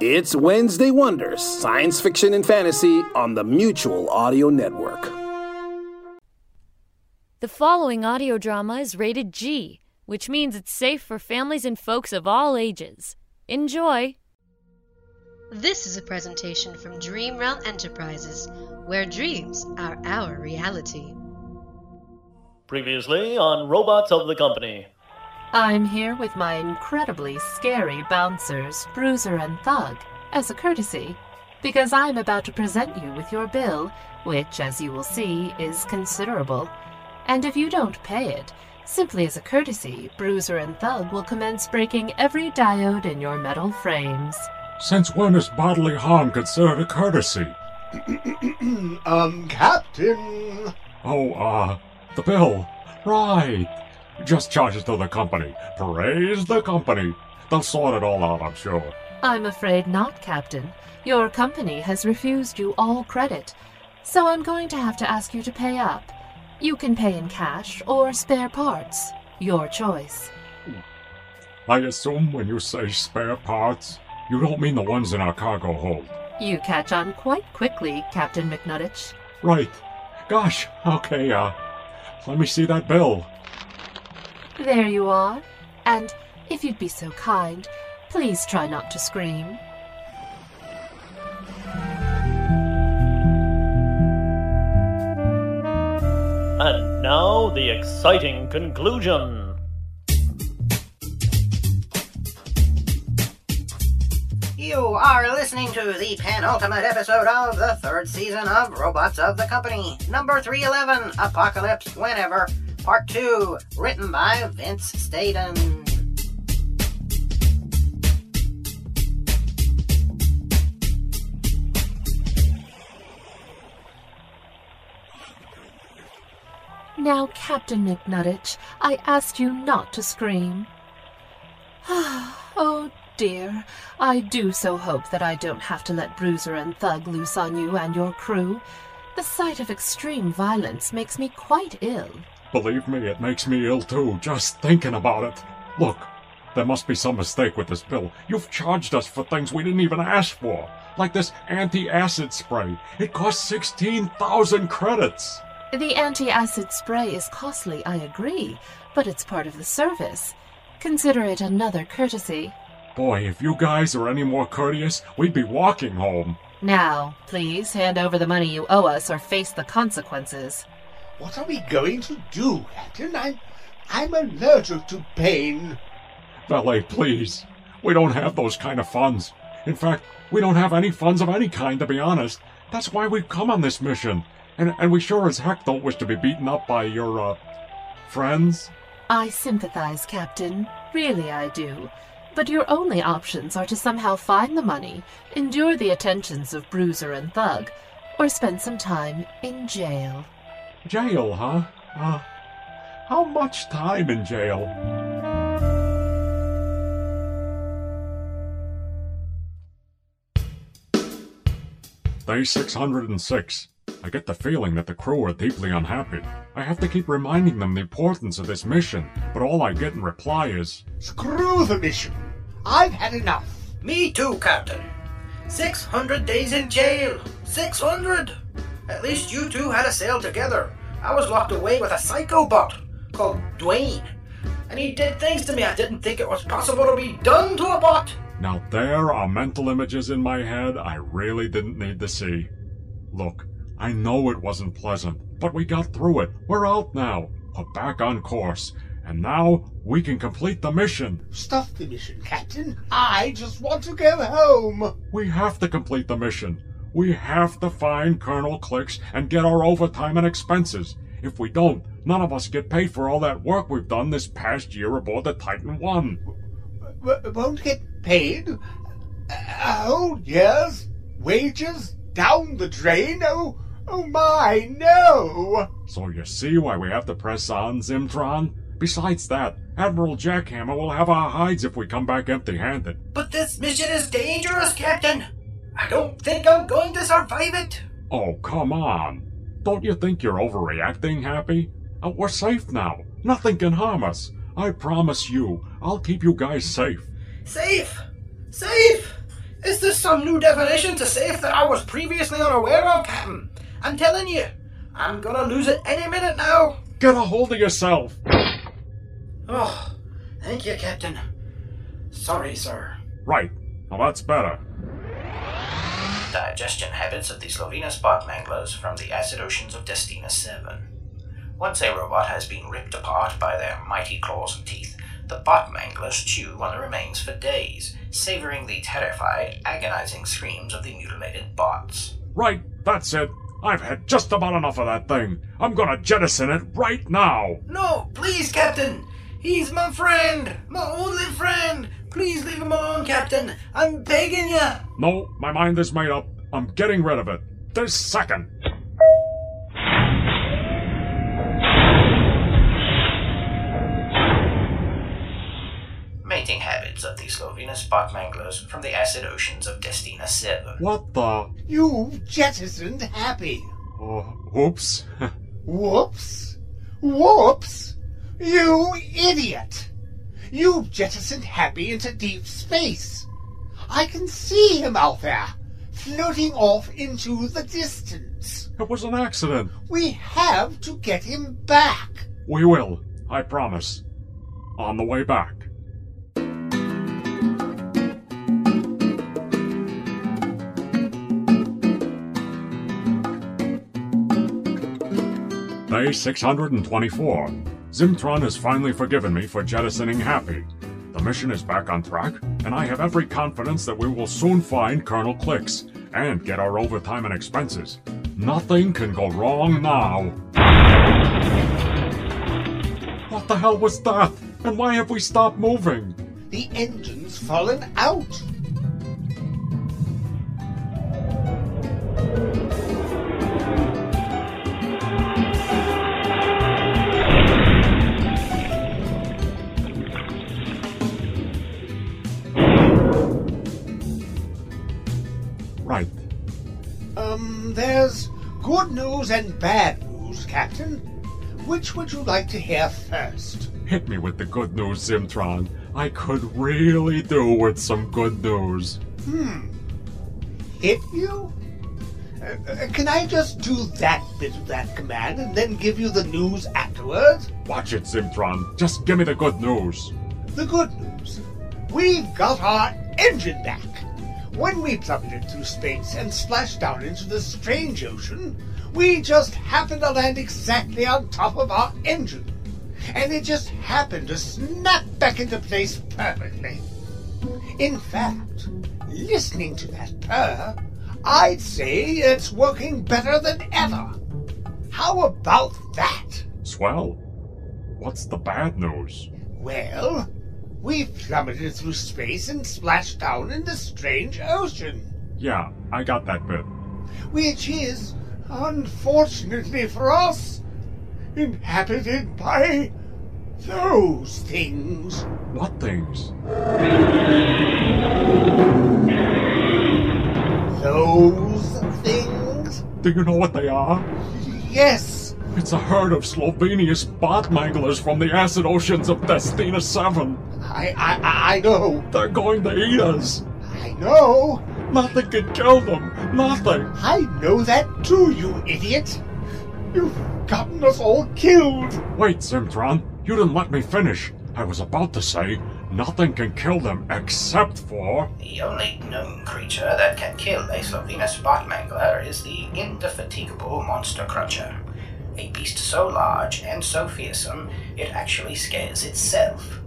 It's Wednesday Wonders, science fiction and fantasy on the Mutual Audio Network. The following audio drama is rated G, which means it's safe for families and folks of all ages. Enjoy! This is a presentation from Dream Realm Enterprises, where dreams are our reality. Previously on Robots of the Company. I'm here with my incredibly scary bouncers, Bruiser and Thug, as a courtesy, because I'm about to present you with your bill, which, as you will see, is considerable. And if you don't pay it, simply as a courtesy, Bruiser and Thug will commence breaking every diode in your metal frames. Since when is bodily harm considered a courtesy? um, Captain. Oh, uh, the bill. Right. Just charge it to the company. Praise the company. They'll sort it all out, I'm sure. I'm afraid not, Captain. Your company has refused you all credit, so I'm going to have to ask you to pay up. You can pay in cash or spare parts. Your choice. I assume when you say spare parts, you don't mean the ones in our cargo hold. You catch on quite quickly, Captain McNuttich. Right. Gosh, okay, uh, let me see that bill. There you are. And if you'd be so kind, please try not to scream. And now the exciting conclusion. You are listening to the penultimate episode of the third season of Robots of the Company, number 311 Apocalypse Whenever, Part 2, written by Vince Stadon. Now, Captain McNuttich, I asked you not to scream. oh dear, I do so hope that I don't have to let Bruiser and Thug loose on you and your crew. The sight of extreme violence makes me quite ill. Believe me, it makes me ill too, just thinking about it. Look, there must be some mistake with this bill. You've charged us for things we didn't even ask for. Like this anti-acid spray. It cost 16,000 credits. The anti acid spray is costly, I agree, but it's part of the service. Consider it another courtesy. Boy, if you guys are any more courteous, we'd be walking home. Now, please hand over the money you owe us or face the consequences. What are we going to do, Captain? I'm, I'm allergic to pain. Valet, please. We don't have those kind of funds. In fact, we don't have any funds of any kind, to be honest. That's why we've come on this mission. And, and we sure as heck don't wish to be beaten up by your, uh, friends. I sympathize, Captain. Really, I do. But your only options are to somehow find the money, endure the attentions of Bruiser and Thug, or spend some time in jail. Jail, huh? Uh, how much time in jail? Day 606. I get the feeling that the crew are deeply unhappy. I have to keep reminding them the importance of this mission, but all I get in reply is Screw the mission. I've had enough. Me too, Captain. 600 days in jail. 600! At least you two had a sail together. I was locked away with a psychobot called Dwayne. And he did things to me I didn't think it was possible to be done to a bot. Now there are mental images in my head I really didn't need to see. Look, I know it wasn't pleasant, but we got through it. We're out now. We're back on course. And now we can complete the mission. Stuff the mission, Captain. I just want to go home. We have to complete the mission. We have to find Colonel Clicks and get our overtime and expenses. If we don't, none of us get paid for all that work we've done this past year aboard the Titan 1. w- won't get paid? Oh, A whole year's wages down the drain? Oh, oh my, no! So you see why we have to press on, Zimtron? Besides that, Admiral Jackhammer will have our hides if we come back empty-handed. But this mission is dangerous, Captain. I don't think I'm going to survive it. Oh, come on. Don't you think you're overreacting, Happy? Uh, we're safe now. Nothing can harm us. I promise you, I'll keep you guys safe. Safe? Safe? Is this some new definition to safe that I was previously unaware of, Captain? I'm telling you, I'm gonna lose it any minute now. Get a hold of yourself. Oh, thank you, Captain. Sorry, sir. Right. Now that's better. Digestion habits of the Slovenus bot manglers from the acid oceans of Destina 7. Once a robot has been ripped apart by their mighty claws and teeth, the bot manglers chew on the remains for days, savoring the terrified, agonizing screams of the mutilated bots. Right, that's it. I've had just about enough of that thing. I'm gonna jettison it right now. No, please, Captain. He's my friend, my only friend. Please leave him alone, Captain. I'm begging you. No, my mind is made up. I'm getting rid of it. This second. Mating habits of the Slovenus bot manglers from the acid oceans of Destina 7. What the? You jettisoned Happy. Uh, oh, oops. Whoops! Whoops! You idiot! You jettisoned Happy into deep space. I can see him out there, floating off into the distance. It was an accident. We have to get him back. We will. I promise. On the way back. Day 624. Zimtron has finally forgiven me for jettisoning Happy. The mission is back on track, and I have every confidence that we will soon find Colonel Clicks and get our overtime and expenses. Nothing can go wrong now. What the hell was that? And why have we stopped moving? The engine's fallen out. News and bad news, Captain. Which would you like to hear first? Hit me with the good news, Zimtron. I could really do with some good news. Hmm. Hit you? Uh, uh, can I just do that bit of that command and then give you the news afterwards? Watch it, Zimtron. Just give me the good news. The good news. We've got our engine back. When we plummeted through space and splashed down into the strange ocean, we just happened to land exactly on top of our engine. And it just happened to snap back into place perfectly. In fact, listening to that purr, I'd say it's working better than ever. How about that? Swell. What's the bad news? Well, we plummeted through space and splashed down in the strange ocean. Yeah, I got that bit. Which is, unfortunately for us, inhabited by those things. What things? Those things? Do you know what they are? Yes. It's a herd of Slovenia's bot manglers from the acid oceans of Destina 7. I, I, I know. They're going to eat us. I know. Nothing can kill them. Nothing. I know that too, you idiot. You've gotten us all killed. Wait, Zimtron. You didn't let me finish. I was about to say, nothing can kill them except for. The only known creature that can kill a Slovenus bot mangler is the indefatigable monster cruncher. A beast so large and so fearsome, it actually scares itself.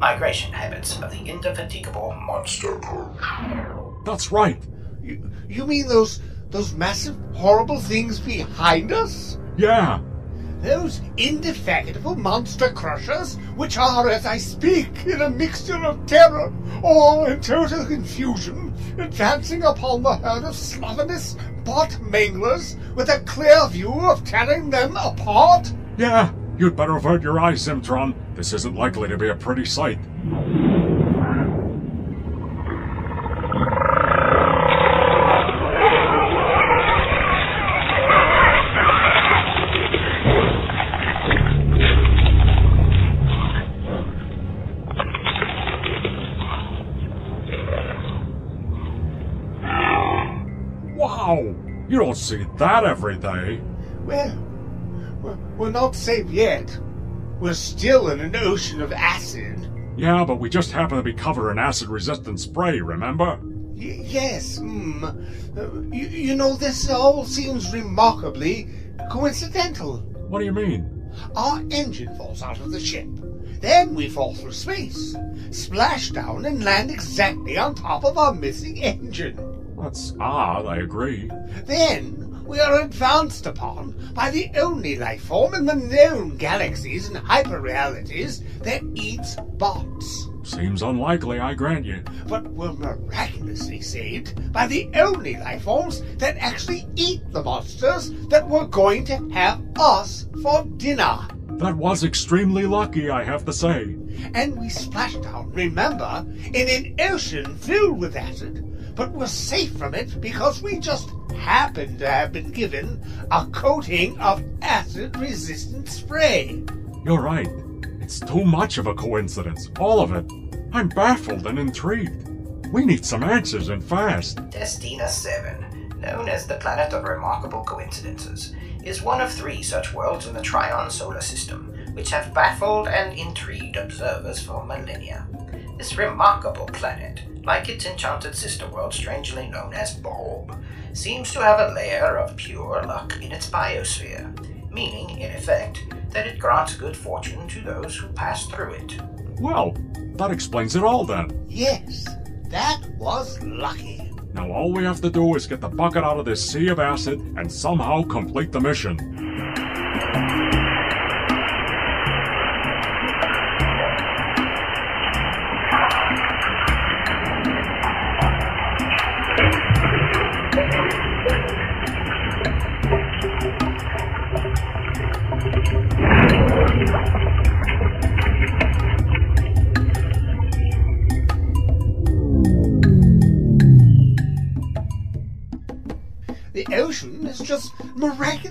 Migration habits of the indefatigable monster cruncher. That's right. You, you mean those those massive, horrible things behind us? Yeah. Those indefatigable monster crushers, which are, as I speak, in a mixture of terror, or in total confusion, advancing upon the herd of slovenous bot manglers with a clear view of tearing them apart? Yeah, you'd better avert your eyes, Zimtron. This isn't likely to be a pretty sight. Wow! You don't see that every day. Well, we're- not safe yet. We're still in an ocean of acid. Yeah, but we just happen to be covered in acid resistant spray, remember? Y- yes, hmm. Uh, you, you know, this all seems remarkably coincidental. What do you mean? Our engine falls out of the ship. Then we fall through space, splash down, and land exactly on top of our missing engine. That's odd, I agree. Then we are advanced upon by the only life form in the known galaxies and hyperrealities that eats bots. Seems unlikely, I grant you. But we're miraculously saved by the only life forms that actually eat the monsters that were going to have us for dinner. That was extremely lucky, I have to say. And we splashed down, remember, in an ocean filled with acid, but we're safe from it because we just happened to have been given a coating of acid resistant spray. You're right. It's too much of a coincidence, all of it. I'm baffled and intrigued. We need some answers and fast. Destina 7, known as the planet of remarkable coincidences, is one of three such worlds in the Trion solar system, which have baffled and intrigued observers for millennia. This remarkable planet, like its enchanted sister world strangely known as Bulb, seems to have a layer of pure luck in its biosphere, meaning, in effect, that it grants good fortune to those who pass through it. Well, that explains it all then. Yes, that was lucky. Now all we have to do is get the bucket out of this sea of acid and somehow complete the mission.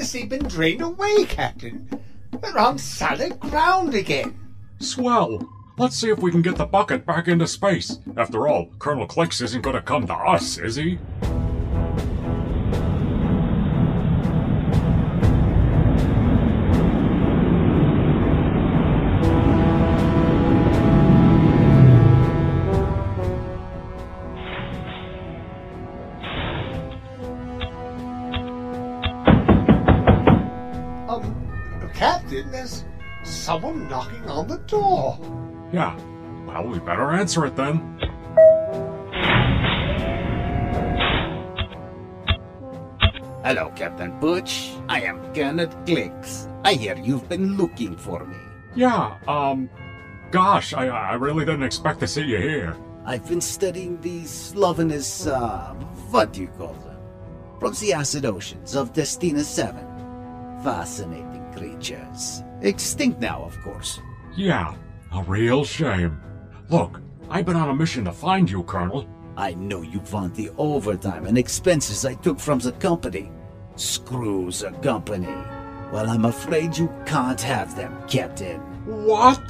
Miraculously been drained away, Captain. We're on solid ground again. Swell! Let's see if we can get the bucket back into space. After all, Colonel Clicks isn't gonna come to us, is he? Knocking on the door. Yeah. Well, we better answer it then. Hello, Captain Hutch. I am Kenneth Clicks. I hear you've been looking for me. Yeah, um, gosh, I, I really didn't expect to see you here. I've been studying these slovenous, uh, what do you call them? From the acid oceans of Destina 7. Fascinating creatures. Extinct now, of course. Yeah, a real shame. Look, I've been on a mission to find you, Colonel. I know you want the overtime and expenses I took from the company. Screw the company. Well, I'm afraid you can't have them, Captain. What?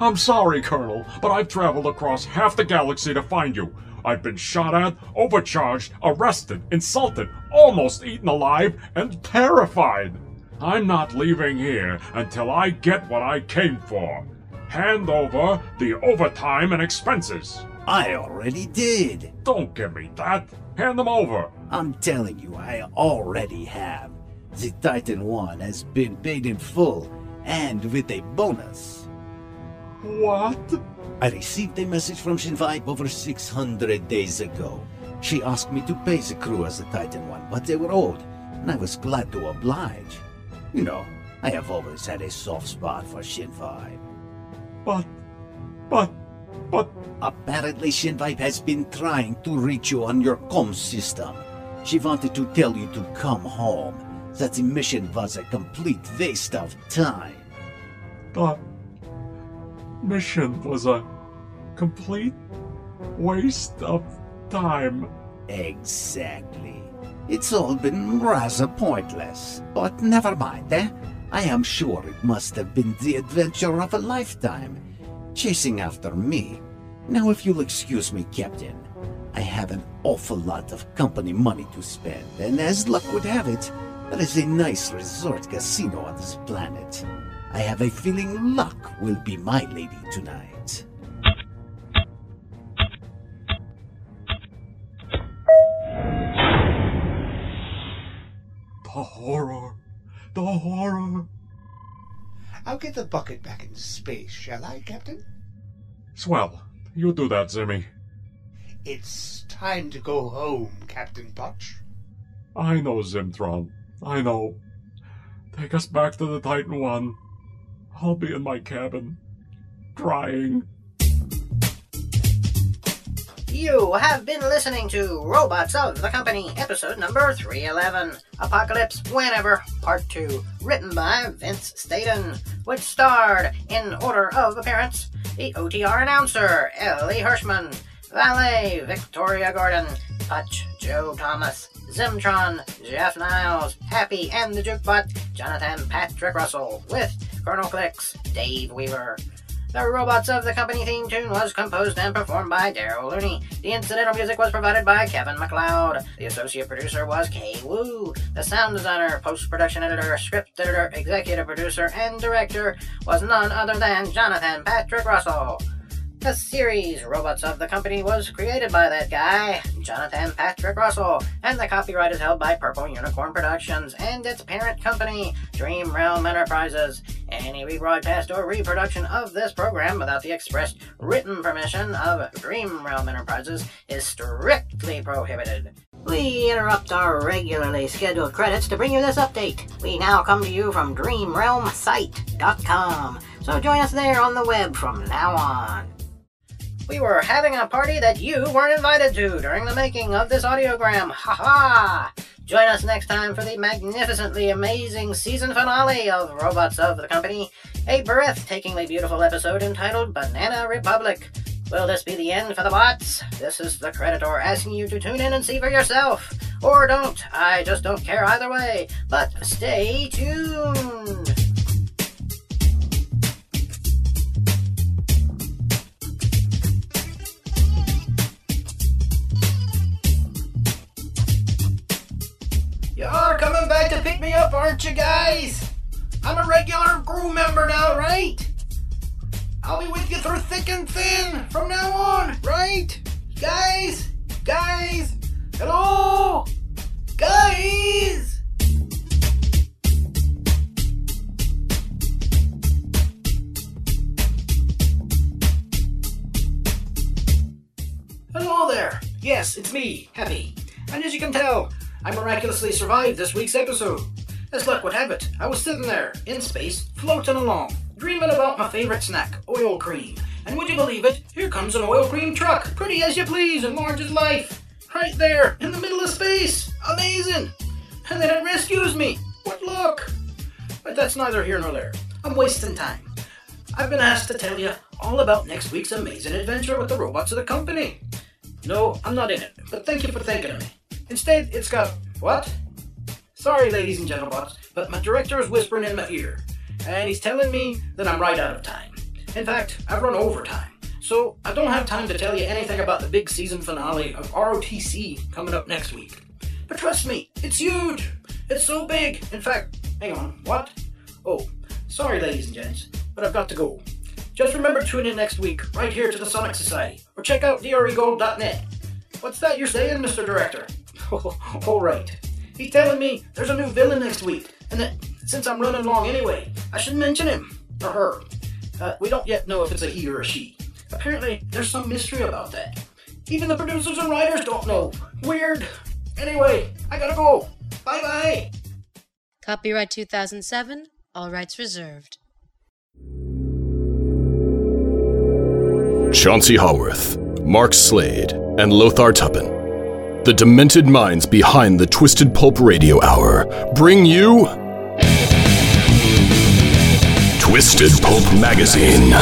I'm sorry, Colonel, but I've traveled across half the galaxy to find you. I've been shot at, overcharged, arrested, insulted, almost eaten alive, and terrified. I'm not leaving here until I get what I came for. Hand over the overtime and expenses. I already did. Don't give me that. Hand them over. I'm telling you, I already have. The Titan 1 has been paid in full, and with a bonus. What? I received a message from Shinvibe over 600 days ago. She asked me to pay the crew as the Titan 1 but they were owed, and I was glad to oblige. You know, I have always had a soft spot for Shinvibe. But, but, but. Apparently, Shinvibe has been trying to reach you on your comm system. She wanted to tell you to come home, that the mission was a complete waste of time. The mission was a complete waste of time. Exactly. It's all been rather pointless. But never mind, eh? I am sure it must have been the adventure of a lifetime, chasing after me. Now, if you'll excuse me, Captain, I have an awful lot of company money to spend, and as luck would have it, there is a nice resort casino on this planet. I have a feeling luck will be my lady tonight. The horror. The horror. I'll get the bucket back in space, shall I, Captain? Swell. You do that, Zimmy. It's time to go home, Captain Potch. I know, Zimtron. I know. Take us back to the Titan One. I'll be in my cabin, crying. You have been listening to Robots of the Company, episode number 311, Apocalypse Whenever, part 2, written by Vince Stadon, which starred, in order of appearance, the OTR announcer, Ellie Hirschman, Valet, Victoria Gordon, Hutch, Joe Thomas, Zimtron, Jeff Niles, Happy and the Jukebot, Jonathan Patrick Russell, with Colonel Clicks, Dave Weaver. The Robots of the Company theme tune was composed and performed by Daryl Looney. The incidental music was provided by Kevin MacLeod. The associate producer was Kay Wu. The sound designer, post-production editor, script editor, executive producer, and director was none other than Jonathan Patrick Russell. The series Robots of the Company was created by that guy, Jonathan Patrick Russell, and the copyright is held by Purple Unicorn Productions and its parent company, Dream Realm Enterprises. Any rebroadcast or reproduction of this program without the expressed written permission of Dream Realm Enterprises is strictly prohibited. We interrupt our regularly scheduled credits to bring you this update. We now come to you from DreamRealmSite.com, so join us there on the web from now on. We were having a party that you weren't invited to during the making of this audiogram. Ha ha! Join us next time for the magnificently amazing season finale of Robots of the Company, a breathtakingly beautiful episode entitled Banana Republic. Will this be the end for the bots? This is the Creditor asking you to tune in and see for yourself. Or don't. I just don't care either way. But stay tuned. Aren't you guys? I'm a regular crew member now, right? I'll be with you through thick and thin from now on, right? Guys? Guys? Hello? Guys? Hello there. Yes, it's me, Happy. And as you can tell, I miraculously survived this week's episode. As luck would have it, I was sitting there, in space, floating along, dreaming about my favorite snack, oil cream. And would you believe it? Here comes an oil cream truck, pretty as you please and large as life. Right there, in the middle of space. Amazing! And then it rescues me. What luck! But that's neither here nor there. I'm wasting time. I've been asked to tell you all about next week's amazing adventure with the robots of the company. No, I'm not in it, but thank you for thinking of me. Instead, it's got what? Sorry, ladies and gentlemen, but my director is whispering in my ear, and he's telling me that I'm right out of time. In fact, I've run overtime, so I don't have time to tell you anything about the big season finale of ROTC coming up next week. But trust me, it's huge. It's so big. In fact, hang on, what? Oh, sorry, ladies and gents, but I've got to go. Just remember to tune in next week, right here to the Sonic Society, or check out dregold.net. What's that you're saying, Mr. Director? All right. He's telling me there's a new villain next week, and that since I'm running long anyway, I should mention him or her. Uh, we don't yet know if it's a he or a she. Apparently, there's some mystery about that. Even the producers and writers don't know. Weird. Anyway, I gotta go. Bye bye. Copyright 2007, All rights reserved. Chauncey Haworth, Mark Slade, and Lothar Tuppen, the demented minds behind the Twisted Pulp Radio Hour, bring you Twisted Pulp Magazine.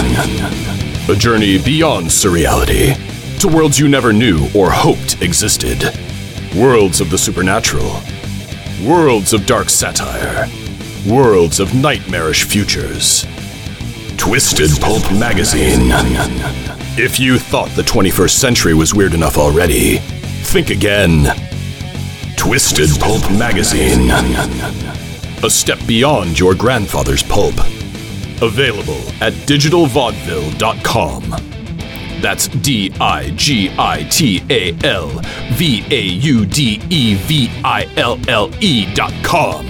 A journey beyond surreality to worlds you never knew or hoped existed. Worlds of the supernatural. Worlds of dark satire. Worlds of nightmarish futures. Twisted Pulp Magazine. If you thought the 21st century was weird enough already, think again. Twisted Pulp Magazine. A step beyond your grandfather's pulp. Available at digitalvaudeville.com. That's D I G I T A L V A U D E V I L L E dot com.